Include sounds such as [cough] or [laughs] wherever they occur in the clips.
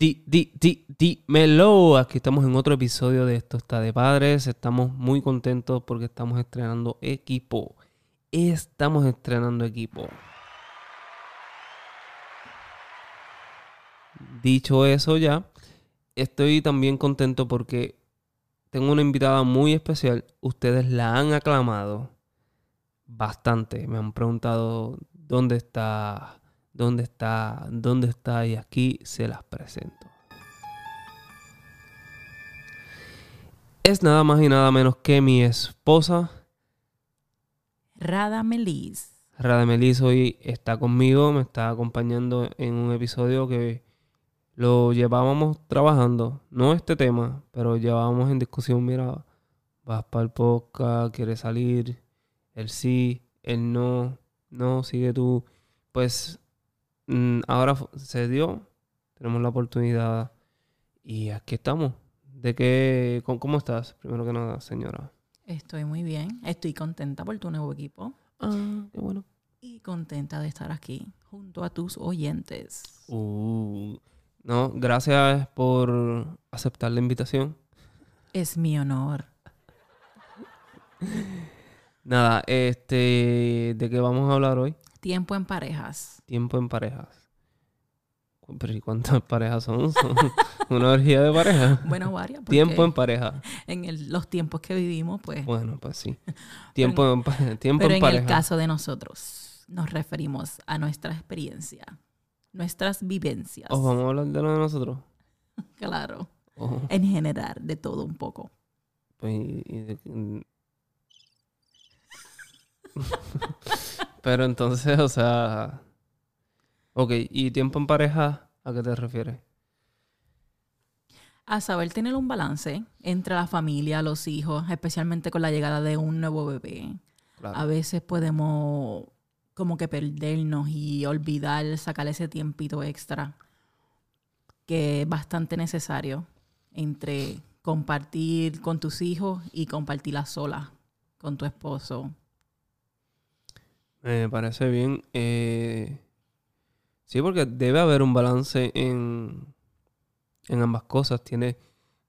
Di, di, di, dímelo. Aquí estamos en otro episodio de Esto está de padres. Estamos muy contentos porque estamos estrenando equipo. Estamos estrenando equipo. Dicho eso ya, estoy también contento porque tengo una invitada muy especial. Ustedes la han aclamado bastante. Me han preguntado dónde está ¿Dónde está? ¿Dónde está? Y aquí se las presento. Es nada más y nada menos que mi esposa. Rada Melis. Rada Melis hoy está conmigo, me está acompañando en un episodio que lo llevábamos trabajando, no este tema, pero llevábamos en discusión, mira, vas para el podcast, quieres salir, el sí, el no, no, sigue tú. Pues ahora se dio, tenemos la oportunidad y aquí estamos. ¿De qué, cómo, estás? Primero que nada, señora. Estoy muy bien, estoy contenta por tu nuevo equipo. Ah, qué bueno. Y contenta de estar aquí junto a tus oyentes. Uh, no, gracias por aceptar la invitación. Es mi honor. Nada, este, ¿de qué vamos a hablar hoy? Tiempo en parejas. Tiempo en parejas. Pero ¿y cuántas parejas son? [laughs] ¿Son una orgía de pareja? Bueno, varias. Tiempo en pareja. En los tiempos que vivimos, pues. Bueno, pues sí. Tiempo, [laughs] en, tiempo pero en, pareja. en el caso de nosotros, nos referimos a nuestra experiencia, nuestras vivencias. ¿Os vamos a hablar de lo de nosotros? [laughs] claro. Oh. En general, de todo un poco. Pues, y de, Pero entonces, o sea. Ok, ¿y tiempo en pareja a qué te refieres? A saber tener un balance entre la familia, los hijos, especialmente con la llegada de un nuevo bebé. A veces podemos como que perdernos y olvidar sacar ese tiempito extra que es bastante necesario entre compartir con tus hijos y compartirla sola con tu esposo me parece bien. Eh, sí, porque debe haber un balance en, en ambas cosas. Tienes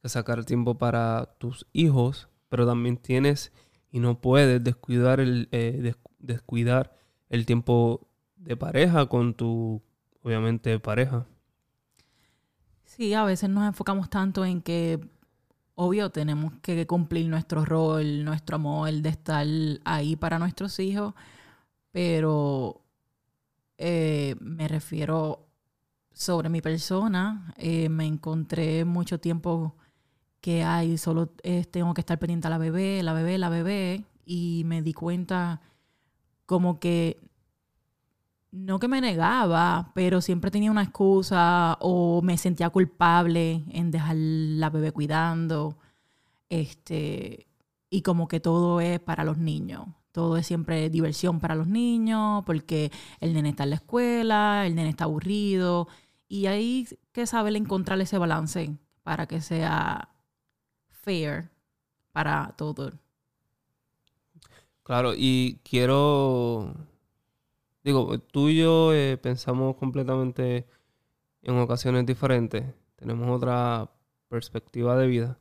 que sacar tiempo para tus hijos, pero también tienes y no puedes descuidar el, eh, descuidar el tiempo de pareja con tu, obviamente, pareja. Sí, a veces nos enfocamos tanto en que, obvio, tenemos que cumplir nuestro rol, nuestro amor de estar ahí para nuestros hijos, pero eh, me refiero sobre mi persona. Eh, me encontré mucho tiempo que hay, solo eh, tengo que estar pendiente a la bebé, la bebé, la bebé, y me di cuenta como que no que me negaba, pero siempre tenía una excusa o me sentía culpable en dejar la bebé cuidando. Este, y como que todo es para los niños todo es siempre diversión para los niños, porque el nene está en la escuela, el nene está aburrido, y hay que saber encontrar ese balance para que sea fair para todo. Claro, y quiero, digo, tú y yo eh, pensamos completamente en ocasiones diferentes, tenemos otra perspectiva de vida.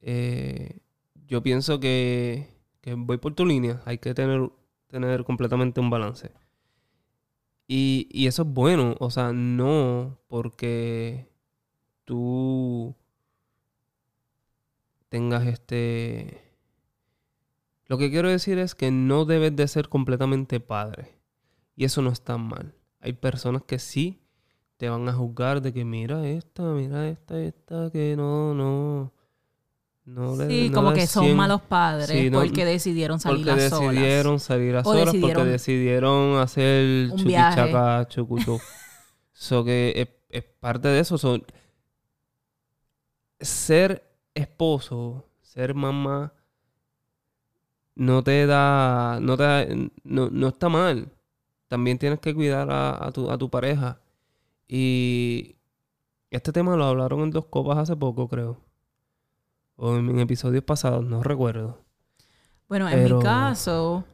Eh, yo pienso que voy por tu línea, hay que tener, tener completamente un balance. Y, y eso es bueno, o sea, no porque tú tengas este... Lo que quiero decir es que no debes de ser completamente padre. Y eso no está mal. Hay personas que sí te van a juzgar de que mira esta, mira esta, esta, que no, no, sí, como que son malos padres porque decidieron salir a solas. Porque decidieron salir a solas, porque decidieron hacer chuquichaca, chucucho. so que es, parte de eso. Son, ser esposo, ser mamá, no te da, no te no, está mal. También tienes que cuidar a, tu, a tu pareja. Y este tema lo hablaron en dos copas hace poco, creo o en, episodios pasados, no recuerdo. Bueno, en mi caso,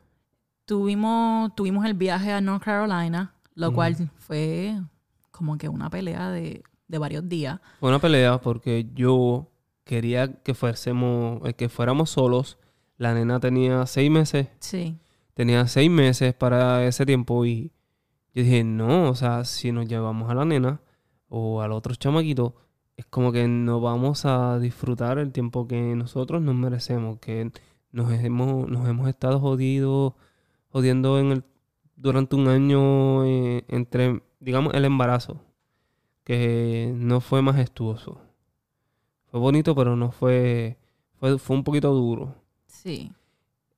tuvimos, tuvimos el viaje a North Carolina, lo cual fue como que una pelea de de varios días. Fue una pelea porque yo quería que fuésemos, eh, que fuéramos solos. La nena tenía seis meses. Sí. Tenía seis meses para ese tiempo y yo dije, no, o sea, si nos llevamos a la nena o al otro chamaquito, es como que no vamos a disfrutar el tiempo que nosotros nos merecemos, que nos hemos, nos hemos estado jodidos, jodiendo en el, durante un año eh, entre, digamos, el embarazo, que no fue majestuoso. Fue bonito, pero no fue, fue, fue un poquito duro. Sí.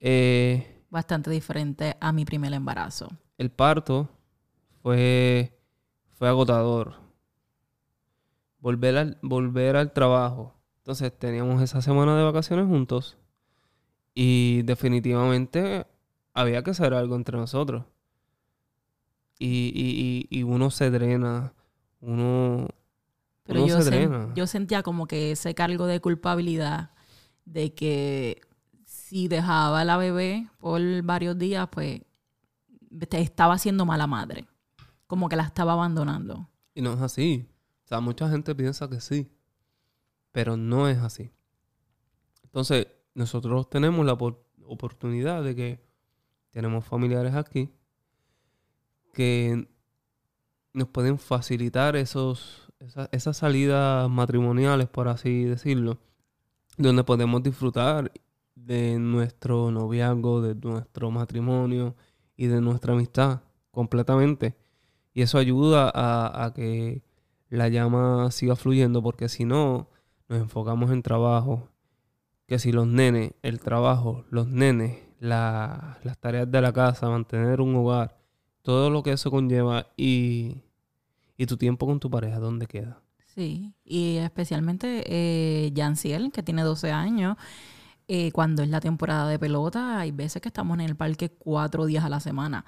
Eh, Bastante diferente a mi primer embarazo. el parto fue, fue agotador. Volver al, volver al trabajo. Entonces teníamos esa semana de vacaciones juntos. Y definitivamente había que hacer algo entre nosotros. Y, y, y, y uno se drena. Uno, Pero uno yo, se drena. yo sentía como que ese cargo de culpabilidad de que si dejaba a la bebé por varios días, pues te estaba haciendo mala madre. Como que la estaba abandonando. Y no es así. O sea, mucha gente piensa que sí. Pero no es así. Entonces, nosotros tenemos la opor- oportunidad de que tenemos familiares aquí que nos pueden facilitar esos, esa- esas salidas matrimoniales, por así decirlo, donde podemos disfrutar de nuestro noviazgo, de nuestro matrimonio y de nuestra amistad completamente. Y eso ayuda a que la llama siga fluyendo, porque si no, nos enfocamos en trabajo. Que si los nenes, el trabajo, los nenes, la- las tareas de la casa, mantener un hogar, todo lo que eso conlleva y, y tu tiempo con tu pareja, ¿dónde queda? Sí, y especialmente eh, Yanciel, que tiene 12 años, eh, cuando es la temporada de pelota, hay veces que estamos en el parque cuatro días a la semana.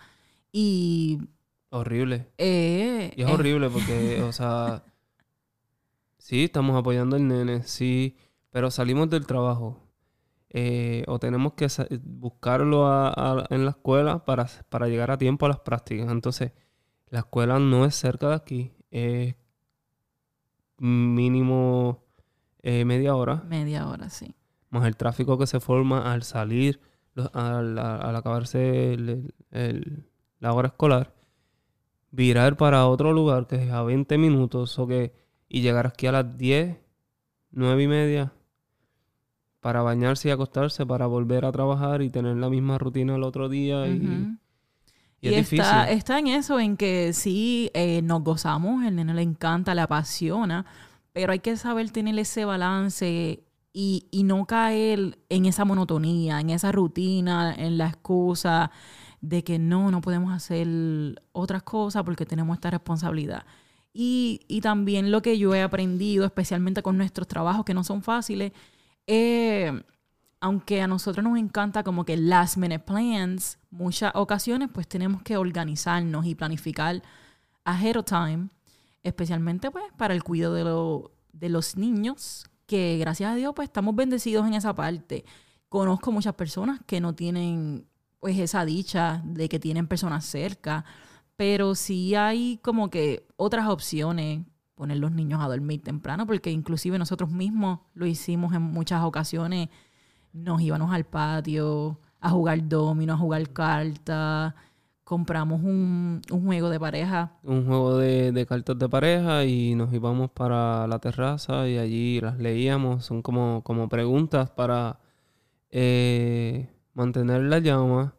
Y Horrible. eh, Y es eh, horrible porque, o sea, sí, estamos apoyando al nene, sí, pero salimos del trabajo. eh, o tenemos que buscarlo a- a- en la escuela para, para llegar a tiempo a las prácticas. Entonces, la escuela no es cerca de aquí, es mínimo eh, media hora, Media hora, sí. más el tráfico que se forma al salir, al, al acabarse el- el- el- la hora escolar, virar para otro lugar que es a 20 minutos o que, y llegar aquí a las 10, 9 y media para bañarse y acostarse, para volver a trabajar y tener la misma rutina el otro día. y- Ujú. Y, Y, es está, difícil. está en eso, en que sí eh, nos gozamos, el nene le encanta, le apasiona, pero hay que saber tener ese balance y, y no caer en esa monotonía, en esa rutina, en la excusa de que no, no podemos hacer otras cosas porque tenemos esta responsabilidad. Y, y también lo que yo he aprendido, especialmente con nuestros trabajos que no son fáciles, eh, aunque a nosotros nos encanta como que last minute plans, muchas ocasiones pues tenemos que organizarnos y planificar ahead of time, especialmente pues para el cuidado de, lo- de los niños, que gracias a Dios pues estamos bendecidos en esa parte. Conozco muchas personas que no tienen pues esa dicha de que tienen personas cerca, pero sí hay como que otras opciones, poner los niños a dormir temprano, porque inclusive nosotros mismos lo hicimos en muchas ocasiones nos íbamos al patio a jugar domino, a jugar cartas, compramos un, un juego de pareja. Un juego de, cartas de pareja y nos íbamos para la terraza y allí las leíamos. Son como, como preguntas para eh, mantener la llama,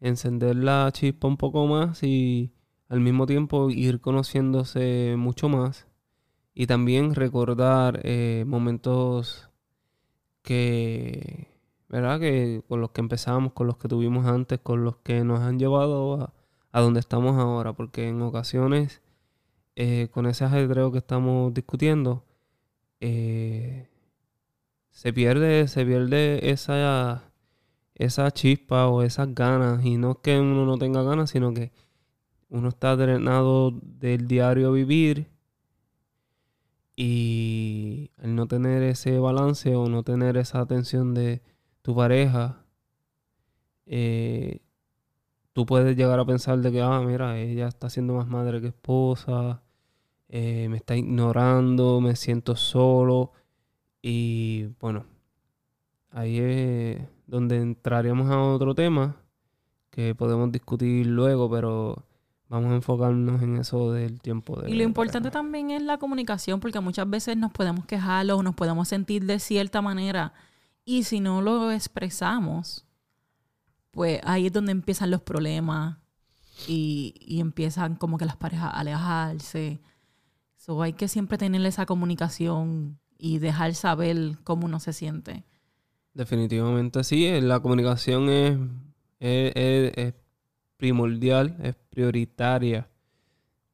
encender la chispa un poco más y al mismo tiempo ir conociéndose mucho más. Y también recordar eh, momentos que, ¿verdad? Que con los que empezamos, con los que tuvimos antes, con los que nos han llevado a, donde estamos ahora. Porque en ocasiones, eh, con ese ajedreo que estamos discutiendo, eh, se pierde, se pierde esa, esa chispa o esas ganas. Y no es que uno no tenga ganas, sino que uno está drenado del diario vivir y al no tener ese balance o no tener esa atención de tu pareja, eh, tú puedes llegar a pensar de que, ah, mira, ella está siendo más madre que esposa, eh, me está ignorando, me siento solo y bueno, ahí es donde entraríamos a otro tema que podemos discutir luego, pero vamos a enfocarnos en eso del tiempo de... Y lo importante también es la comunicación, porque muchas veces nos podemos quejar o nos podemos sentir de cierta manera y si no lo expresamos, pues ahí es donde empiezan los problemas y, y empiezan como que las parejas a alejarse. So, hay que siempre tener esa comunicación y dejar saber cómo uno se siente. Definitivamente sí, eh, la comunicación es, primordial, es prioritaria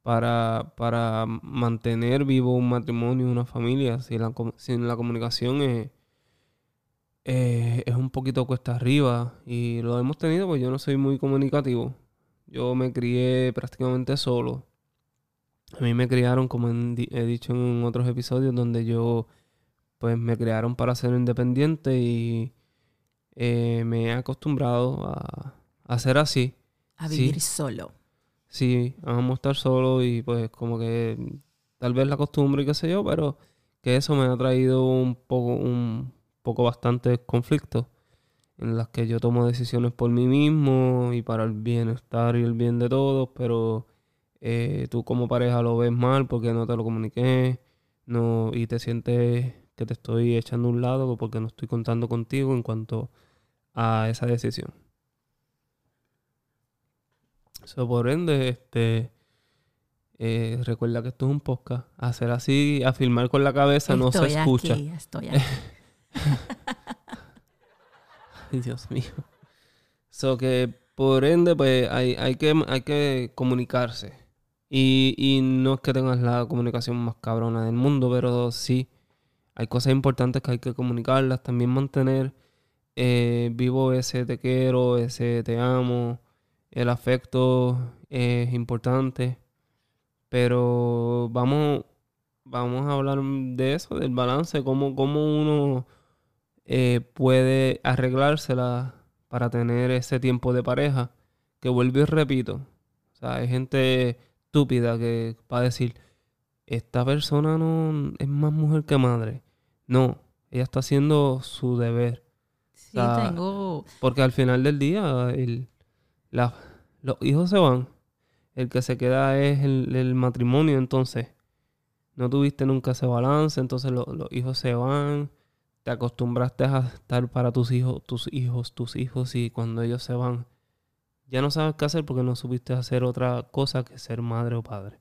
para, para mantener vivo un matrimonio, una familia. Sin la comunicación es, es un poquito cuesta arriba y lo hemos tenido, pues yo no soy muy comunicativo. Yo me crié prácticamente solo. A mí me criaron, como he dicho en otros episodios, donde yo pues me crearon para ser independiente y eh, me he acostumbrado a, a ser así. A Sí. vivir solo. Sí, vamos a estar solo y pues como que tal vez la costumbre y qué sé yo, pero que eso me ha traído un poco, un poco bastante conflictos en las que yo tomo decisiones por mí mismo y para el bienestar y el bien de todos, pero eh, tú como pareja lo ves mal porque no te lo comuniqué, no, y te sientes que te estoy echando a un lado porque no estoy contando contigo en cuanto a esa decisión. So, por ende, este, eh, recuerda que esto es un podcast. Hacer así, afirmar con la cabeza no se escucha. estoy aquí. [laughs] Ay, Dios mío. So que por ende, pues hay, hay, que, hay que comunicarse. Y, y no es que tengas la comunicación más cabrona del mundo, pero sí hay cosas importantes que hay que comunicarlas. También mantener eh, vivo ese te quiero, ese te amo. El afecto es importante. Pero vamos, vamos a hablar de eso, del balance, cómo, cómo uno eh, puede arreglársela para tener ese tiempo de pareja. Que vuelvo y repito. O sea, hay gente estúpida que va a decir, esta persona no es más mujer que madre. No, ella está haciendo su deber. Sí, sea, tengo... Porque al final del día, el- la- los hijos se van. El que se queda es el, el matrimonio, entonces. No tuviste nunca ese balance, entonces lo- los hijos se van. Te acostumbraste a estar para tus hijos, tus hijos, tus hijos, y cuando ellos se van, ya no sabes qué hacer porque no supiste hacer otra cosa que ser madre o padre.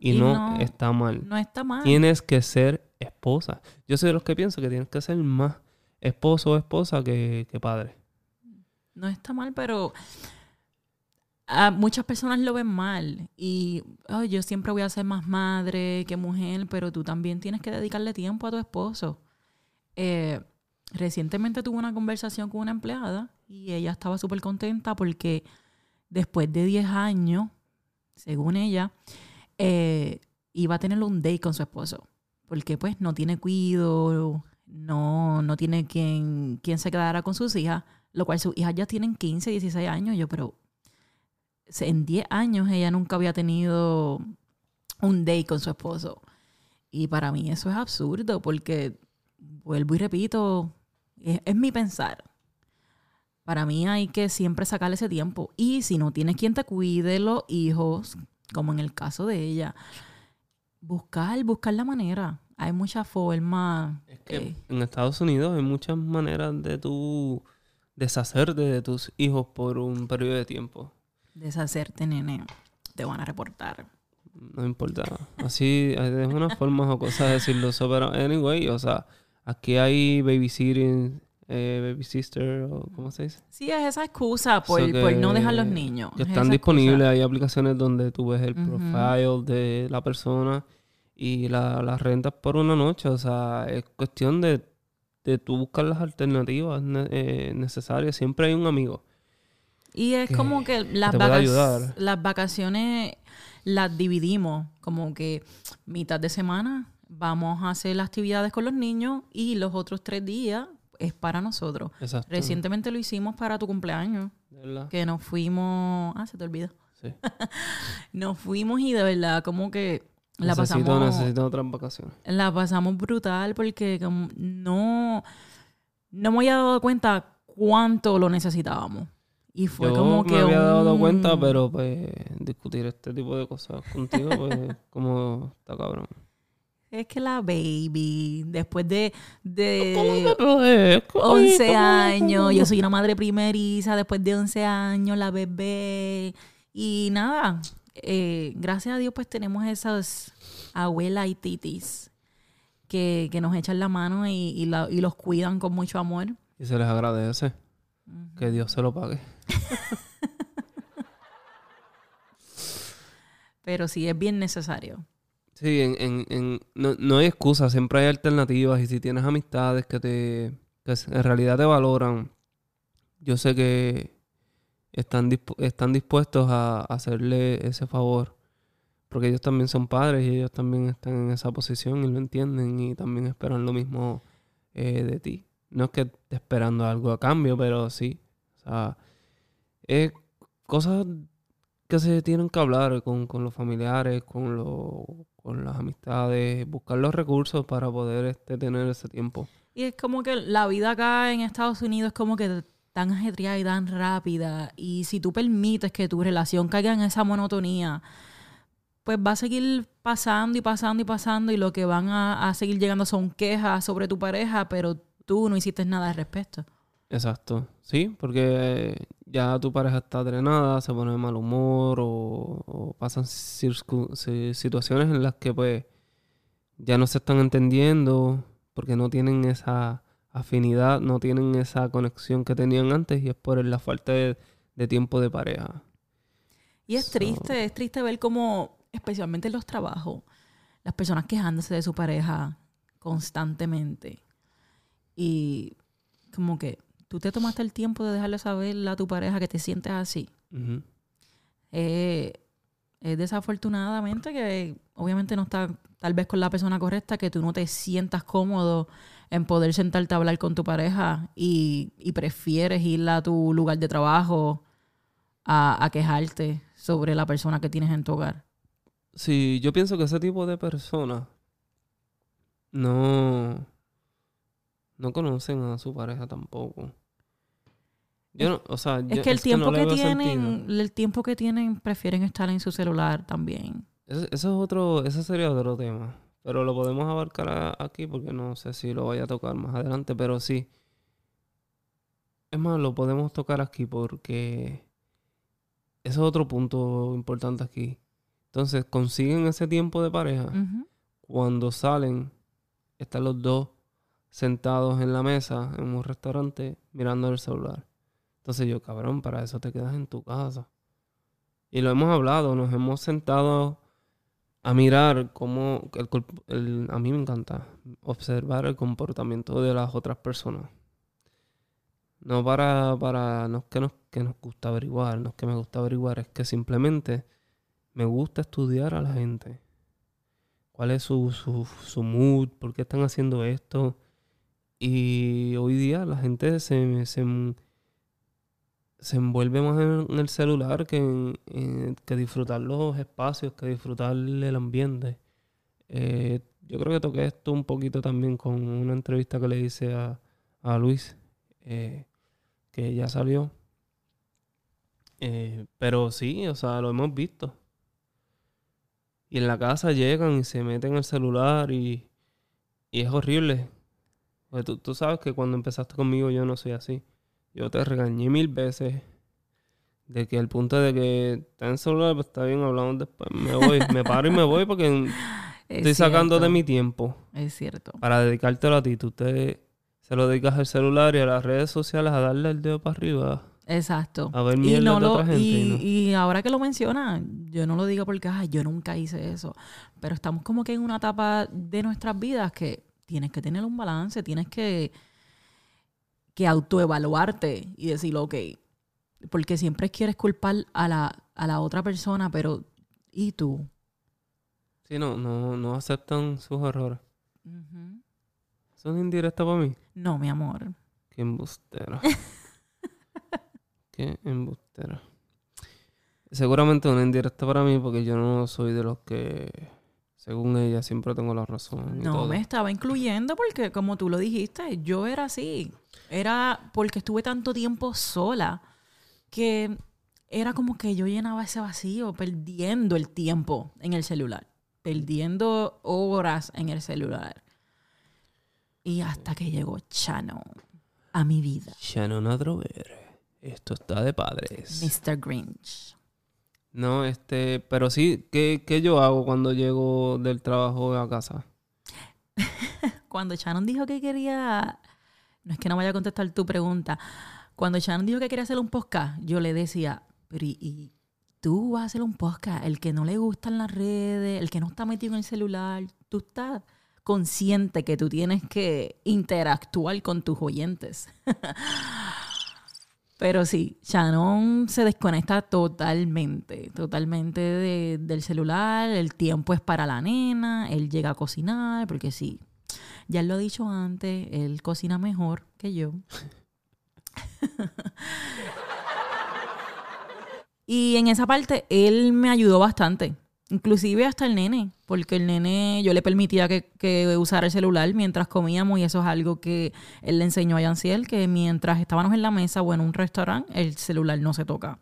Y, no, está mal. no está mal. Tienes que ser esposa. Yo soy de los que pienso que tienes que ser más esposo o esposa que, que padre. No está mal, pero a muchas personas lo ven mal. Y "Ay, yo siempre voy a ser más madre que mujer, pero tú también tienes que dedicarle tiempo a tu esposo. Eh, recientemente tuve una conversación con una empleada y ella estaba súper contenta porque después de 10 años, según ella, eh, iba a tener un date con su esposo. Porque pues no tiene cuido, no, no tiene quien, se quedara con sus hijas, lo cual sus hijas ya tienen 15, 16 años. Yo, pero en 10 años ella nunca había tenido un date con su esposo. Y para mí eso es absurdo porque, vuelvo y repito, es, es mi pensar. Para mí hay que siempre sacarle ese tiempo. Y si no tienes quien te cuide los hijos, como en el caso de ella, buscar, buscar la manera. Hay muchas formas. Es que eh, en Estados Unidos hay muchas maneras de tú deshacerte de tus hijos por un periodo de tiempo. deshacerte, nene. Te van a reportar. No importa. Así, es una forma o cosas de decirlo. pero anyway, o sea, aquí hay babysitting, eh, baby sister, o ¿cómo se dice? Sí, es esa excusa por, So por no dejar los niños. Que Es están esa disponibles, excusa. hay aplicaciones donde tú ves el Ujú. profile de la persona y la, las rentas por una noche. O sea, es cuestión de, de tú buscar las alternativas eh, necesarias. Siempre hay un amigo. Y es que- como que las, las vacaciones las dividimos. Como que mitad de semana vamos a hacer las actividades con los niños y los otros tres días es para nosotros. Exacto. Recientemente lo hicimos para tu cumpleaños, De verdad. que nos fuimos... Ah, se te olvidó. Sí. [laughs] Nos fuimos y de verdad como que La necesito, pasamos, necesito otras vacaciones. la pasamos brutal porque como no, no me había dado cuenta cuánto lo necesitábamos. Y fue Yo como me que había dado un- cuenta, pero pues discutir este tipo de cosas contigo, pues [laughs] como está cabrón. Es que la baby, después de, de Eh, 11 años, yo soy una madre primeriza, después de 11 años, la bebé. Y nada, eh, gracias a Dios pues tenemos esas abuelas y titis que, que nos echan la mano y, y la- y los cuidan con mucho amor. Y se les agradece. Que Dios se lo pague. [laughs] Pero sí es bien necesario. Sí, en, en, en, no, no hay excusa, siempre hay alternativas y si tienes amistades que te que en realidad te valoran, yo sé que están, dispu- están dispuestos a hacerle ese favor, porque ellos también son padres y ellos también están en esa posición y lo entienden y también esperan lo mismo eh, de ti. No es que esté esperando algo a cambio, pero sí. O sea, es cosas que se tienen que hablar con, con los familiares, con, lo- con las amistades, buscar los recursos para poder este, tener ese tiempo. Y es como que la vida acá en Estados Unidos es como que tan ajetreada y tan rápida. Y si tú permites que tu relación caiga en esa monotonía, pues va a seguir pasando y pasando y pasando y lo que van a, a seguir llegando son quejas sobre tu pareja, pero tú no hiciste nada al respecto. Exacto, sí, porque ya tu pareja está drenada, se pone de mal humor o, pasan situaciones en las que pues ya no se están entendiendo porque no tienen esa afinidad, no tienen esa conexión que tenían antes y es por la falta de, tiempo de pareja. Y es triste, es triste ver cómo, especialmente en los trabajos, las personas quejándose de su pareja constantemente. Y como que tú te tomaste el tiempo de dejarle saber a tu pareja que te sientes así. Eh, es desafortunadamente que obviamente no está tal vez con la persona correcta, que tú no te sientas cómodo en poder sentarte a hablar con tu pareja y, y prefieres ir a tu lugar de trabajo a, a quejarte sobre la persona que tienes en tu hogar. Sí, yo pienso que ese tipo de personas no, no conocen a su pareja tampoco. Yo no, o sea, Es yo- que el tiempo no que tienen, sentido. el tiempo que tienen prefieren estar en su celular también. Ese es otro, ese sería otro tema. Pero lo podemos abarcar a- aquí porque no sé si lo vaya a tocar más adelante, pero sí. Es más, lo podemos tocar aquí porque ese es otro punto importante aquí. Entonces, consiguen ese tiempo de pareja. Cuando salen, están los dos sentados en la mesa en un restaurante mirando el celular. Entonces yo, cabrón, para eso te quedas en tu casa. Y lo hemos hablado, nos hemos sentado a mirar cómo el, a mí me encanta observar el comportamiento de las otras personas. No para, para, no es que nos, que nos gusta averiguar, no es que me gusta averiguar, es que simplemente me gusta estudiar a la gente. ¿Cuál es su, su, su mood? ¿Por qué están haciendo esto? Y hoy día la gente se, se, se envuelve más en, el celular que, que disfrutar los espacios, que disfrutar el ambiente. Eh, yo creo que toqué esto un poquito también con una entrevista que le hice a, a Luis, eh, que ya salió. Eh, pero sí, o sea, lo hemos visto. Y en la casa llegan y se meten el celular y, y es horrible. Porque tú, tú sabes que cuando empezaste conmigo yo no soy así. Yo te regañé mil veces de que el punto de que está en el celular, pues está bien, hablamos después. Me [laughs] voy, me paro y me voy porque Es estoy sacando de mi tiempo Es cierto. para dedicártelo a ti. Tú te, se lo dedicas al celular y a las redes sociales a darle el dedo para arriba. Exacto. A ver Y, no de lo, otra gente. y y, no. y ahora que lo menciona, yo no lo digo porque "Ay, yo nunca hice eso. Pero estamos como que en una etapa de nuestras vidas que tienes que tener un balance, tienes que, que autoevaluarte y decir, ok, porque siempre quieres culpar a la, a la otra persona, pero ¿y tú? Sí, no, no, no aceptan sus errores. Ujú. Eso es indirecta para mí. No, mi amor. Qué embustera. [laughs] Qué embustera. Seguramente una indirecta para mí porque yo no soy de los que Según ella, siempre tengo la razón. No todo. me estaba incluyendo porque, como tú lo dijiste, yo era así. Era porque estuve tanto tiempo sola que era como que yo llenaba ese vacío perdiendo el tiempo en el celular, perdiendo horas en el celular. Y hasta que llegó Chano a mi vida, Shannon Adrover. Esto está de padres. Mr. Grinch. No, este, pero sí, ¿qué, qué yo hago cuando llego del trabajo a casa? [laughs] Cuando Shannon dijo que quería, no es que no vaya a contestar tu pregunta, cuando Shannon dijo que quería hacer un podcast, yo le decía, pero y, tú vas a hacer un podcast, el que no le gustan las redes, el que no está metido en el celular, tú estás consciente que tú tienes que interactuar con tus oyentes. [laughs] Pero sí, Shannon se desconecta totalmente, totalmente de- del celular, el tiempo es para la nena, él llega a cocinar, porque sí, ya lo ha dicho antes, él cocina mejor que yo. [laughs] y en esa parte él me ayudó bastante, inclusive hasta el nene, porque el nene yo le permitía que, que usara el celular mientras comíamos y eso es algo que él le enseñó a Yanciel, que mientras estábamos en la mesa o en un restaurante, el celular no se toca.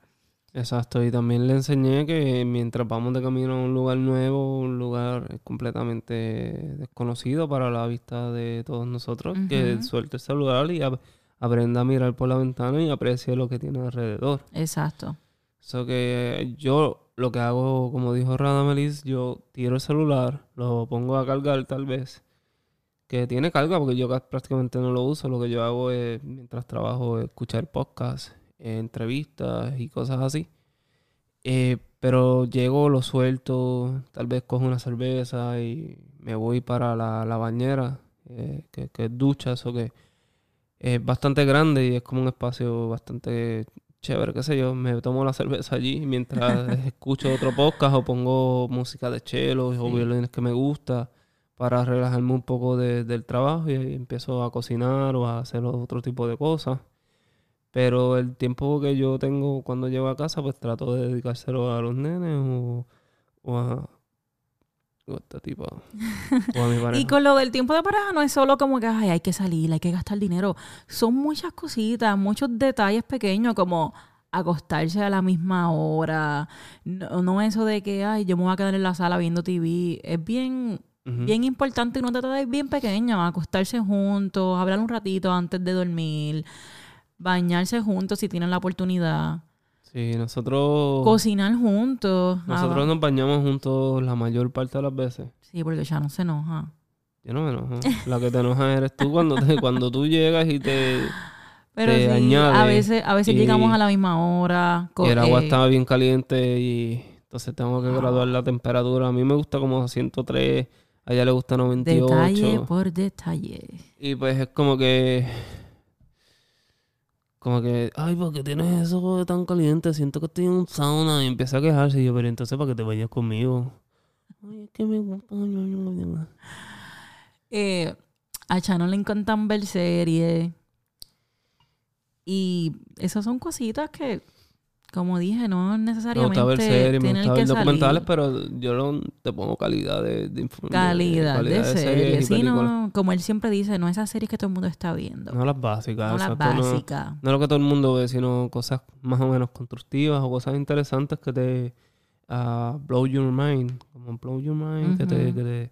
Exacto, y también le enseñé que mientras vamos de camino a un lugar nuevo, un lugar completamente desconocido para la vista de todos nosotros, que suelte el celular y ap- aprenda a mirar por la ventana y aprecie lo que tiene alrededor. Exacto. Eso que yo lo que hago, como dijo Radamelis, yo tiro el celular, lo pongo a cargar tal vez, que tiene carga porque yo ca- prácticamente no lo uso. Lo que yo hago es, mientras trabajo, escuchar podcasts, eh, entrevistas y cosas así. Eh, pero llego, lo suelto, tal vez cojo una cerveza y me voy para la, la bañera, eh, que, que es ducha, eso que es bastante grande y es como un espacio bastante chévere, qué sé yo. Me tomo la cerveza allí mientras [laughs] escucho otro podcast o pongo música de chelo o violines que me gusta para relajarme un poco de- del trabajo y ahí empiezo a cocinar o a hacer otro tipo de cosas. Pero el tiempo que yo tengo cuando llego a casa, pues trato de dedicárselo a los nenes o, o a, [laughs] O. Y con lo del tiempo de pareja no es solo como que Ay, hay que salir, hay que gastar dinero. Son muchas cositas, muchos detalles pequeños como acostarse a la misma hora. No, no eso de que ay, yo me voy a quedar en la sala viendo TV. Es bien, bien importante unos detalles bien pequeños. Acostarse juntos, hablar un ratito antes de dormir, bañarse juntos si tienen la oportunidad, Sí, nosotros, cocinar juntos. Nosotros Ah, nos bañamos juntos la mayor parte de las veces. Sí, porque ya no se enoja. Yo no me enojo. La que te enoja eres tú cuando, te- [laughs] cuando tú llegas y te Pero te sí, añade a veces, a veces y- llegamos a la misma hora. y el agua eh, estaba bien caliente y entonces tengo que graduar la temperatura. A mí me gusta como 103, a ella le gusta 98. Detalle por detalle. Y pues es como que. Como que, ay, ¿por qué tienes eso tan caliente? Siento que estoy en un sauna. Y empieza a quejarse. Y yo, pero entonces, ¿para que te vayas conmigo? Ay, es que me gusta. Eh, a Chano le encantan ver series. Y esas son cositas que, como dije, no Me necesariamente gusta ver series, me gusta ver documentales, salir. pero yo te pongo calidad de, de inf- de- Calidad, de, series Sí, no, como él siempre dice, no esas series que todo el mundo está viendo. No las básicas. no las no- básicas. No, lo que todo el mundo ve, sino cosas más o menos constructivas o cosas interesantes que te ah, blow your mind. Como blow your mind, que te... Ujú. Que te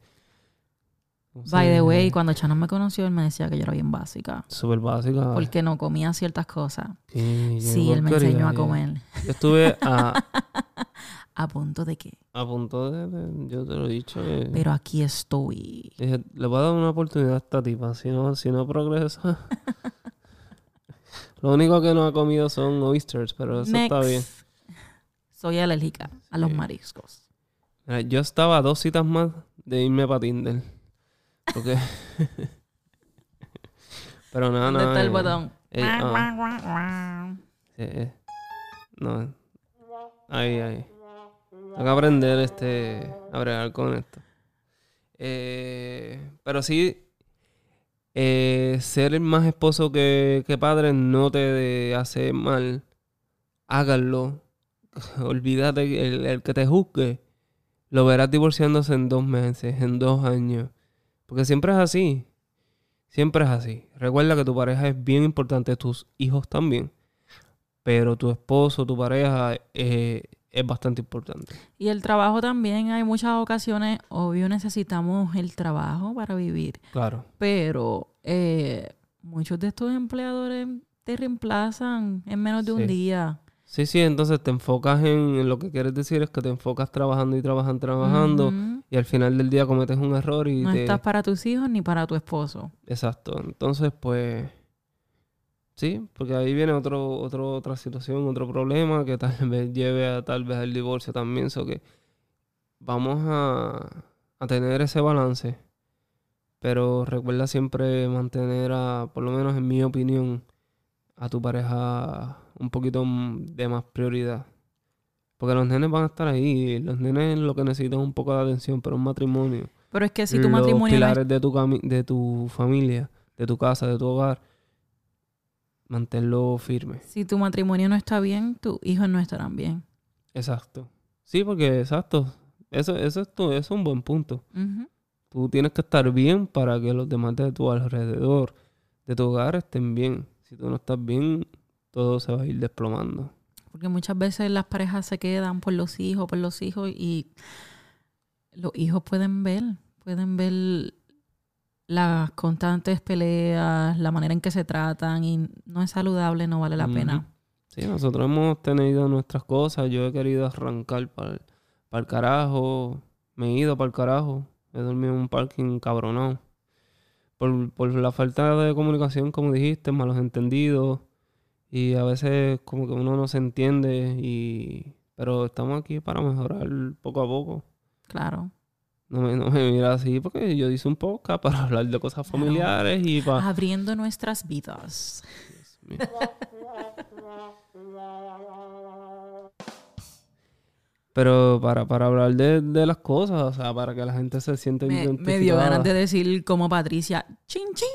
¿cómo By the way, cuando Chano me conoció, él me decía que yo era bien básica. Súper básica. Porque no comía ciertas cosas. Sí, Sí, qué él me enseñó a comer. Yo estuve a, [laughs] A punto de que. a punto de, de- Yo te lo he dicho. que- Pero aquí estoy. dije, le voy a dar una oportunidad a esta tipa. Si no, si no progresa... [laughs] lo único que no ha comido son oysters, pero eso está bien. Soy alérgica a los mariscos. Mira, yo estaba a dos citas más de irme para Tinder. Porque... [laughs] Pero nada, ¿Dónde nada. está el eh, botón? eh, ah, eh, eh. No. Ahí, ahí. Tengo que aprender este, a bregar con esto. Pero sí, ser más esposo que, que padre no te hace mal. Háganlo. [laughs] Olvídate, el, el que te juzgue lo verás divorciándose en dos meses, en dos años. Porque siempre es así. Siempre es así. Recuerda que tu pareja es bien importante, tus hijos también. Pero tu esposo, tu pareja eh, es bastante importante. Y el trabajo también, hay muchas ocasiones, obvio necesitamos el trabajo para vivir. Claro. Pero eh, muchos de estos empleadores te reemplazan en menos de un día. Sí, sí, entonces te enfocas en, en lo que quieres decir es que te enfocas trabajando y trabajando, trabajando. Ujú. Y al final del día cometes un error y No te... estás para tus hijos ni para tu esposo. Exacto. Entonces, pues... Sí, porque ahí viene otro, otro, otra situación, otro problema que tal [laughs] vez lleve a tal vez al divorcio también. So que vamos a, a tener ese balance. Pero recuerda siempre mantener a, por lo menos en mi opinión, a tu pareja un poquito de más prioridad. Porque los nenes van a estar ahí. Los nenes lo que necesitan es un poco de atención, pero un matrimonio Pero es que si tu los matrimonio no es- pilares de tu cami- de tu familia, de tu casa, de tu hogar, manténlo firme. si tu matrimonio no está bien, tus hijos no estarán bien. Exacto. Sí, porque exacto. Eso, eso, es, tu- eso es un buen punto. Tú tienes que estar bien para que los demás de tu alrededor, de tu hogar, estén bien. Si tú no estás bien, todo se va a ir desplomando. Porque muchas veces las parejas se quedan por los hijos, por los hijos, y los hijos pueden ver, pueden ver las constantes peleas, la manera en que se tratan, y no es saludable, no vale la pena. Sí, nosotros hemos tenido nuestras cosas. Yo he querido arrancar para el carajo. Me he ido para el carajo. He dormido en un parking cabronado. Por, por la falta de comunicación, como dijiste, malos entendidos. Y a veces como que uno no se entiende. y Pero estamos aquí para mejorar poco a poco. Claro. No me, no me mira así porque yo hice un podcast [laughs] para hablar de cosas Claro. familiares y para... Abriendo nuestras vidas. Pero para, para hablar de, de las cosas, o sea, para que la gente se sienta Me, me dio ganas de decir como Patricia, chin chin.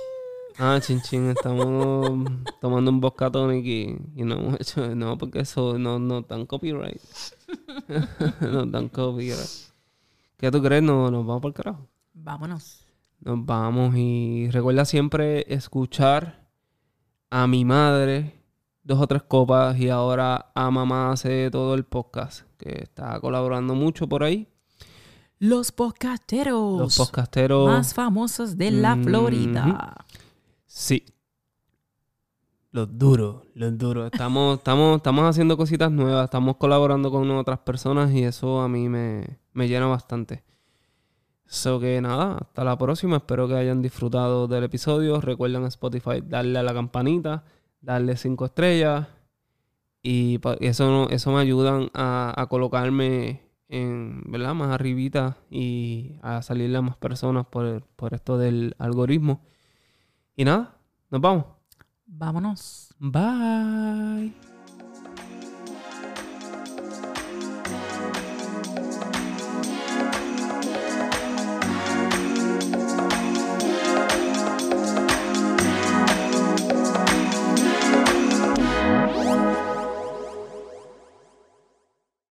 Ah, chin chin, estamos tomando un vodka tonic y, y no hemos hecho... No, porque eso no, no dan copyright. [laughs] no dan copyright. ¿Qué tú crees? No, nos vamos por el carajo. Vámonos. Nos vamos y recuerda siempre escuchar a mi madre dos o tres copas y ahora a mamá hace todo el podcast que está colaborando mucho por ahí. Los podcasteros Los podcasteros. más famosos de la. Florida. Sí. Los duros, los duros. Estamos, [laughs] estamos, estamos haciendo cositas nuevas, estamos colaborando con otras personas y eso a mí me, me llena bastante. So que nada, hasta la próxima. Espero que hayan disfrutado del episodio. Recuerden en Spotify darle a la campanita, darle cinco estrellas. Y eso, eso me ayudan a, a colocarme en, ¿verdad? Más arribita y a salirle a más personas por, por esto del algoritmo. Y nada, nos vamos. Vámonos. Bye.